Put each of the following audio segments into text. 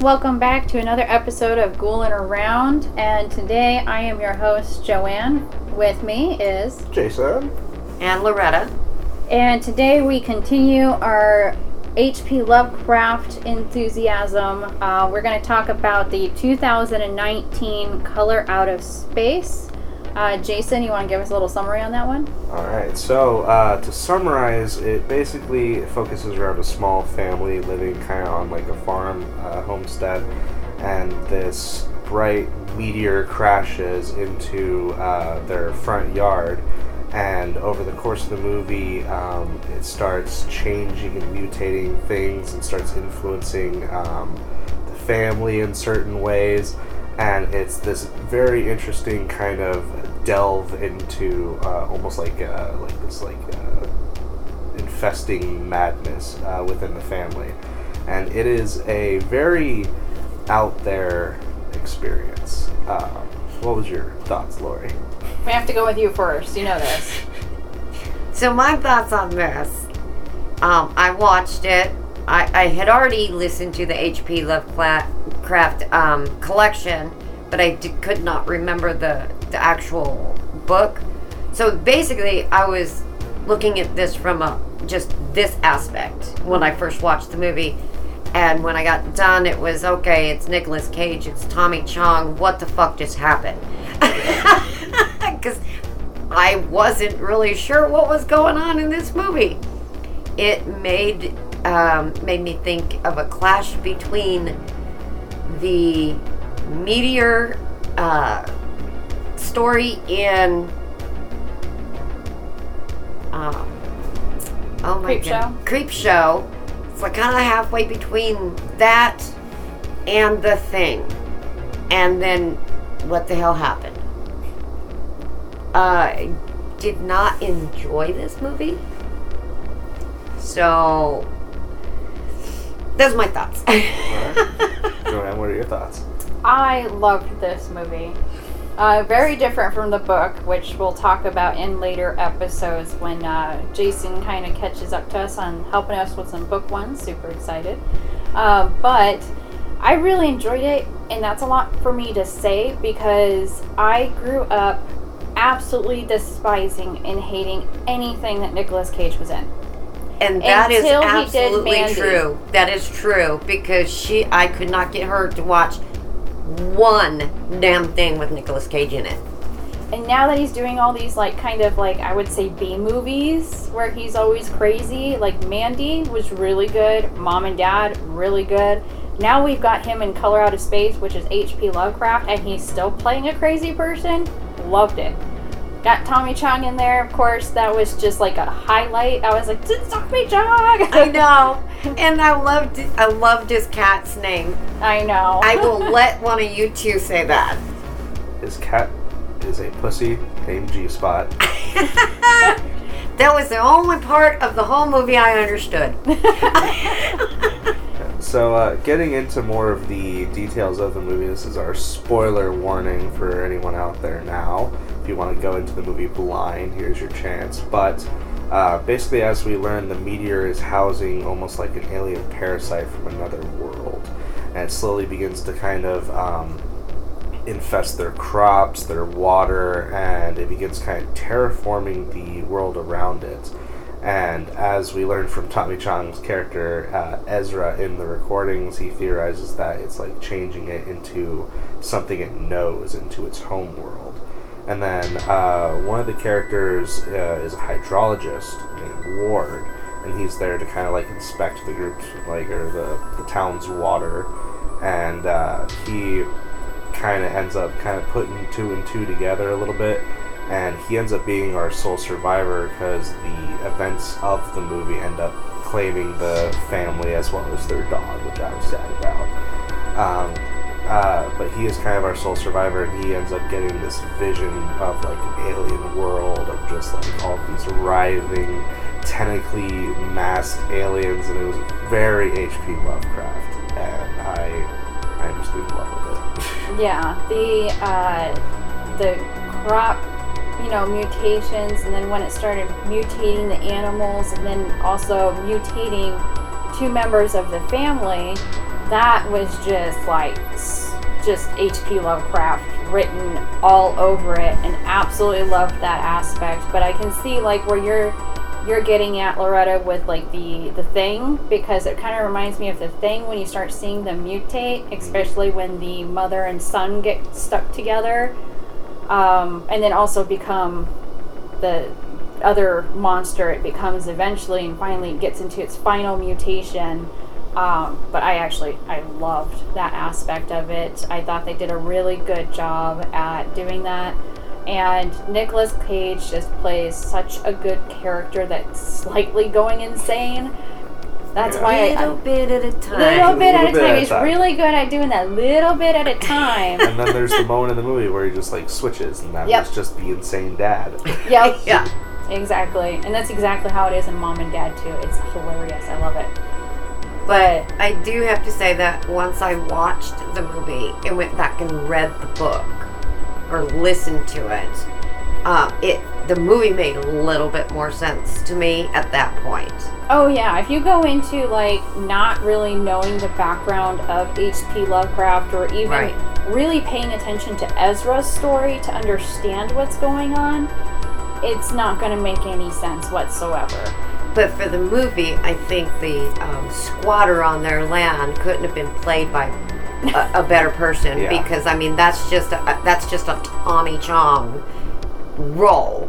Welcome back to another episode of Ghouling Around, and today I am your host, Joanne. With me is, Jason. and Loretta. and today we continue our H.P. Lovecraft enthusiasm. Uh, we're going to talk about the 2019 Color Out of Space. Uh, Jason, you want to give us a little summary on that one? All right. So uh, to summarize, it basically focuses around a small family living kind of on like a farm uh, homestead, and this bright meteor crashes into uh, their front yard. And over the course of the movie, um, it starts changing and mutating things and starts influencing um, the family in certain ways. and it's this very interesting kind of delve into uh, almost like uh, like this like uh, infesting madness uh, within the family, and it is a very out there experience. Um, what was your thoughts, Lori? We have to go with you first. You know this. So my thoughts on this. Um, I watched it. I, I had already listened to the H.P. Lovecraft um, collection, but I d- could not remember the, the actual book. So basically, I was looking at this from a just this aspect when I first watched the movie. And when I got done, it was okay, it's Nicolas Cage, it's Tommy Chong. What the fuck just happened? Because I wasn't really sure what was going on in this movie. It made um, made me think of a clash between the meteor uh, story in um, oh my Creep god, Show? creep show. It's like kind of halfway between that and the thing, and then what the hell happened? I did not enjoy this movie. So that's my thoughts. Joanne, what are your thoughts? I loved this movie. Uh, very different from the book, which we'll talk about in later episodes when uh, Jason kind of catches up to us on helping us with some book ones. Super excited. Uh, but I really enjoyed it, and that's a lot for me to say because I grew up absolutely despising and hating anything that Nicolas Cage was in. and that is Until did absolutely true. That is true because she I could not get her to watch one damn thing with Nicolas Cage in it. And now that he's doing all these like kind of like I would say B movies where he's always crazy, like Mandy was really good, Mom and Dad really good. Now we've got him in Color Out of Space, which is H.P. Lovecraft, and he's still playing a crazy person. Loved it. Got Tommy Chong in there, of course. That was just like a highlight. I was like, "It's Tommy Chong. I know. And I loved I loved his cat's name. I know. I will let one of you two say that. His cat is a pussy named G Spot. That was the only part of the whole movie I understood. So, uh, getting into more of the details of the movie, this is our spoiler warning for anyone out there now. You want to go into the movie blind, here's your chance. But uh, basically, as we learn, the meteor is housing almost like an alien parasite from another world. And it slowly begins to kind of um, infest their crops, their water, and it begins kind of terraforming the world around it. And as we learn from Tommy Chong's character uh, Ezra in the recordings, he theorizes that it's like changing it into something it knows, into its home world. And then uh, one of the characters uh, is a hydrologist named Ward, and he's there to kind of like inspect the group's like or the, the town's water, and uh, he kind of ends up kind of putting two and two together a little bit and he ends up being our sole survivor because the events of the movie end up claiming the family as well as their dog which i was sad about. Um, uh, but he is kind of our sole survivor. And he ends up getting this vision of like an alien world of just like all these writhing tentacly masked aliens and it was very hp lovecraft and i i'm just in love with it. Yeah, the uh, the crop, you know, mutations, and then when it started mutating the animals, and then also mutating two members of the family, that was just like just H.P. Lovecraft written all over it, and absolutely loved that aspect. But I can see like where you're you're getting at Loretta with like the the thing because it kind of reminds me of the thing when you start seeing them mutate, especially when the mother and son get stuck together, um, and then also become the other monster it becomes eventually and finally gets into its final mutation um, but i actually i loved that aspect of it i thought they did a really good job at doing that and Nicolas Cage just plays such a good character that's slightly going insane. That's Yeah. why I, little bit at a time. little bit at Little a bit time. at a He's time. really good at doing that little bit at a time. And then there's the moment in the movie where he just like switches, and that Yep. was just the insane dad. yep. Yeah. Exactly. And that's exactly how it is in Mom and Dad too. It's hilarious. I love it. But I do have to say that once I watched the movie and went back and read the book or listened to it, uh, it the movie made a little bit more sense to me at that point. Oh yeah, if you go into like not really knowing the background of H.P. Lovecraft or even Right. really paying attention to Ezra's story to understand what's going on, it's not going to make any sense whatsoever. But for the movie, I think the um, squatter on their land couldn't have been played by a, a better person Yeah. because I mean that's just a, that's just a Tommy Chong role,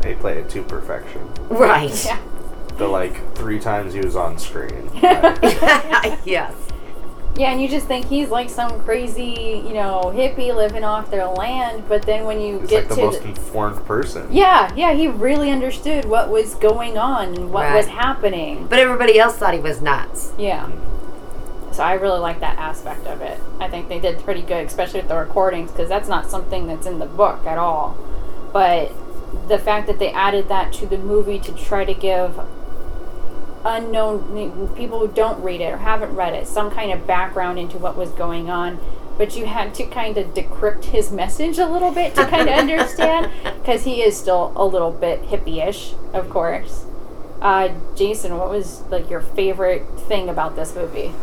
They played it to perfection. right? Yeah. The like three times he was on screen. But yes. Yeah, and you just think he's like some crazy, you know, hippie living off their land, but then when you He's get like the to most the, informed person. Yeah, yeah, he really understood what was going on and what was happening. But everybody else thought he was nuts. Yeah. Mm-hmm. So I really like that aspect of it. I think they did pretty good, especially with the recordings, because that's not something that's in the book at all. But the fact that they added that to the movie to try to give unknown people who don't read it or haven't read it some kind of background into what was going on. But you had to kind of decrypt his message a little bit to kind of understand because he is still a little bit hippie-ish of course. Uh, jason what was like your favorite thing about this movie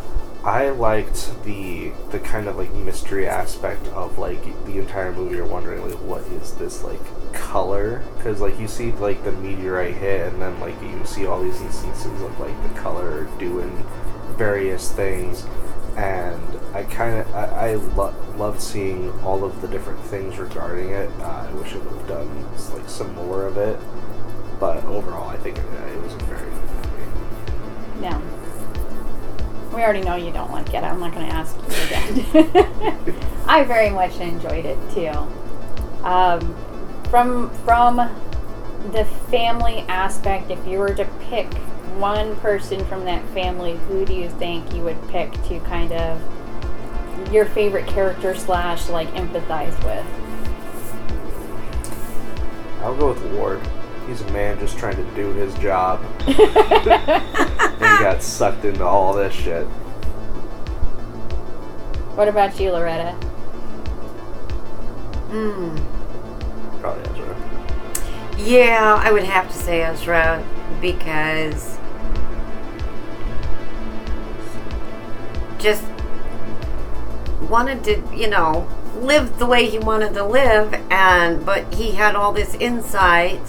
I liked the the kind of like mystery aspect of like the entire movie. You're wondering like what is this like color? Because like you see like the meteorite hit, and then like you see all these instances of like the color doing various things, and I kind of I, I lo- loved seeing all of the different things regarding it. Uh, I wish it would have done like some more of it, but overall I think it, it was a very good movie. No. We already know you don't like it. I'm not going to ask you again. I very much enjoyed it too. Um, from from the family aspect, if you were to pick one person from that family, who do you think you would pick to kind of your favorite character slash like empathize with? I'll go with Ward. He's a man just trying to do his job. and he got sucked into all this shit. What about you, Loretta? Hmm. Probably Ezra. Yeah, I would have to say Ezra because just wanted to, you know, live the way he wanted to live and but he had all this insight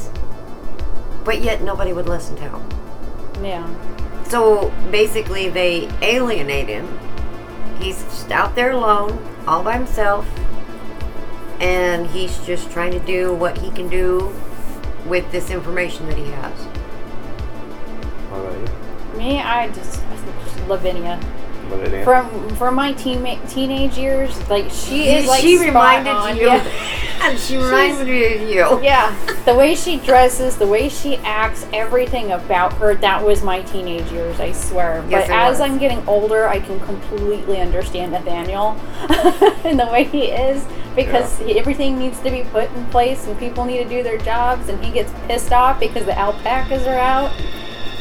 but yet nobody would listen to him. Yeah. So basically they alienate him. He's just out there alone, all by himself. And he's just trying to do what he can do with this information that he has. What about Me, I just Lavinia. Lavinia? From from my teen teenage years, like she is like she spot reminded on. you. Yeah. She reminds me of you. yeah, the way she dresses, the way she acts, everything about her, that was my teenage years, I swear. Yes, but as was. I'm getting older, I can completely understand Nathaniel and the way he is because he, everything needs to be put in place and people need to do their jobs and he gets pissed off because the alpacas are out.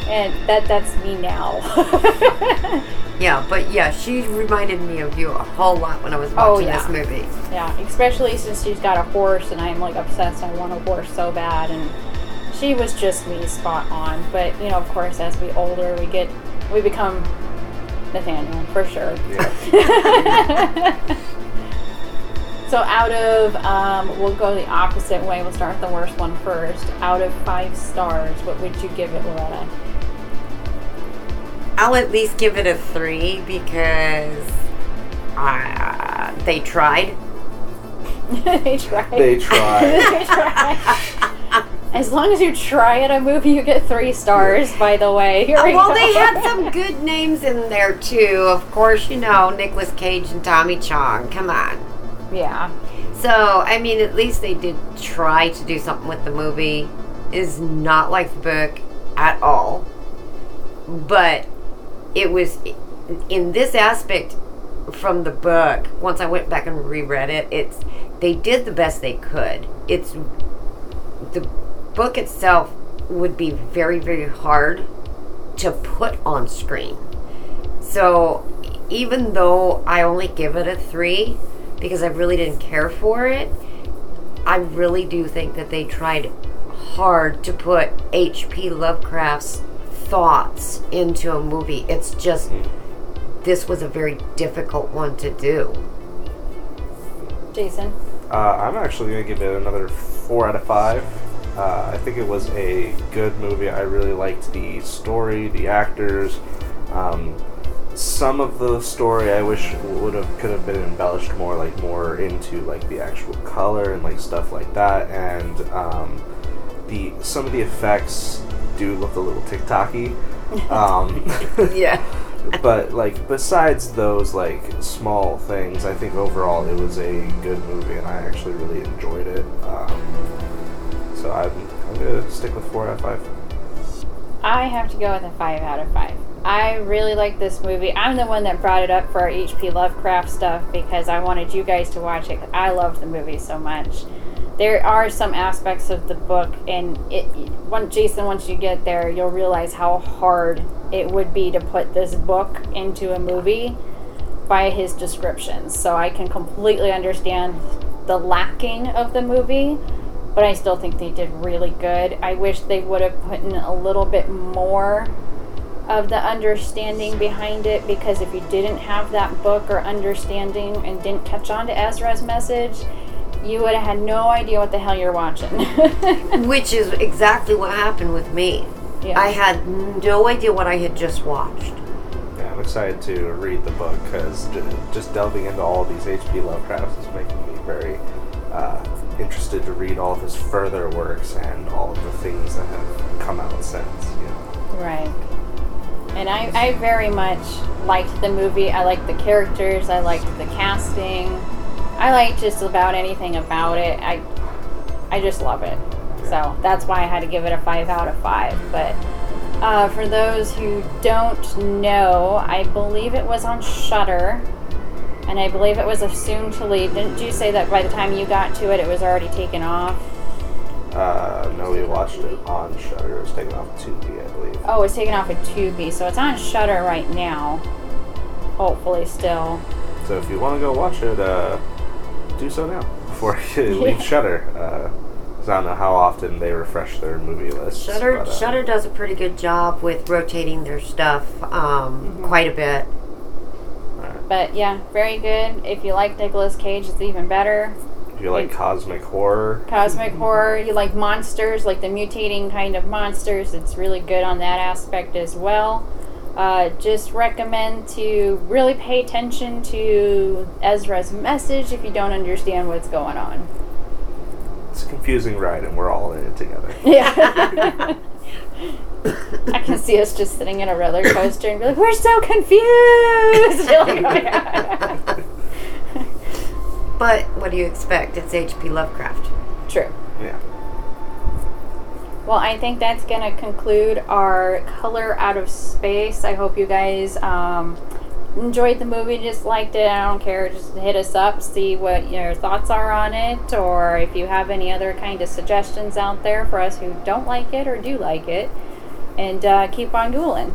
And that that's me now. Yeah, but yeah, she reminded me of you a whole lot when I was Oh, watching yeah. this movie. Yeah, especially since she's got a horse, and I'm like obsessed. I want a horse so bad, and she was just me spot on. But you know, of course, as we older, we get we become Nathaniel for sure. Yeah. so out of, um, we'll go the opposite way. We'll start with the worst one first. Out of five stars, what would you give it, Loretta? I'll at least give it a three because uh, they tried. they tried. They tried. They tried. As long as you try at a movie, you get three stars. By the way, Here Uh, we well, go. they had some good names in there too. Of course, you know Nicolas Cage and Tommy Chong. Come on. yeah. So, I mean, at least they did try to do something with the movie. Is not like the book at all. But it was in this aspect from the book. Once I went back and reread it, it's they did the best they could. It's the book itself would be very very hard to put on screen. So, even though I only give it a 3 because I really didn't care for it, I really do think that they tried hard to put H.P. Lovecraft's thoughts into a movie. It's just this was a very difficult one to do. Jason. Uh, I'm actually going to give it another four out of five. Uh, I think it was a good movie. I really liked the story, the actors. Um, some of the story I wish would have could have been embellished more, like more into like the actual color and like stuff like that. And um, the some of the effects do look a little TikToky. Um, Yeah. but like besides those like small things, I think overall it was a good movie, and I actually really enjoyed it. Um, so I'm, I'm gonna stick with four out of five. I have to go with a five out of five. I really like this movie. I'm the one that brought it up for our H.P. Lovecraft stuff because I wanted you guys to watch it. I loved the movie so much. There are some aspects of the book, and it. Once Jason, once you get there, you'll realize how hard it would be to put this book into a movie by his descriptions. So I can completely understand the lacking of the movie, but I still think they did really good. I wish they would have put in a little bit more of the understanding behind it because if you didn't have that book or understanding and didn't catch on to Ezra's message, you would have had no idea what the hell you're watching. Which is exactly what happened with me. Yeah. I had no idea what I had just watched. Yeah, I'm excited to read the book because just delving into all these H.P. Lovecrafts is making me very uh, interested to read all of his further works and all of the things that have come out since. You know. Right. And I, I very much liked the movie. I liked the characters. I liked the casting. I like just about anything about it. I I just love it. So that's why I had to give it a five out of five. But uh, for those who don't know, I believe it was on Shudder, and I believe it was a soon to leave. Didn't you say that by the time you got to it, it was already taken off? Uh, no, we watched it on Shudder. It was taken off Tubi, I believe. Oh, it's taken off at Tubi, so it's on Shudder right now. Hopefully, still. So if you want to go watch it, uh, do so now before you leave Shudder. Uh 'cause I don't know how often they refresh their movie lists. Shudder but, uh, Shudder does a pretty good job with rotating their stuff um, quite a bit. alright. But yeah, very good. If you like Nicolas Cage, it's even better. If you like cosmic horror, Cosmic horror, you like monsters, like the mutating kind of monsters, it's really good on that aspect as well. Uh, just recommend to really pay attention to Ezra's message if you don't understand what's going on. it's a confusing ride, and we're all in it together. Yeah. I can see us just sitting in a roller coaster and be like, we're so confused. But what do you expect? It's H.P. Lovecraft. True. Yeah. Well, I think that's going to conclude our Color Out of Space. I hope you guys um, enjoyed the movie, just liked it. I don't care. Just hit us up, see what your thoughts are on it, or if you have any other kind of suggestions out there for us who don't like it or do like it. And uh, keep on ghouling.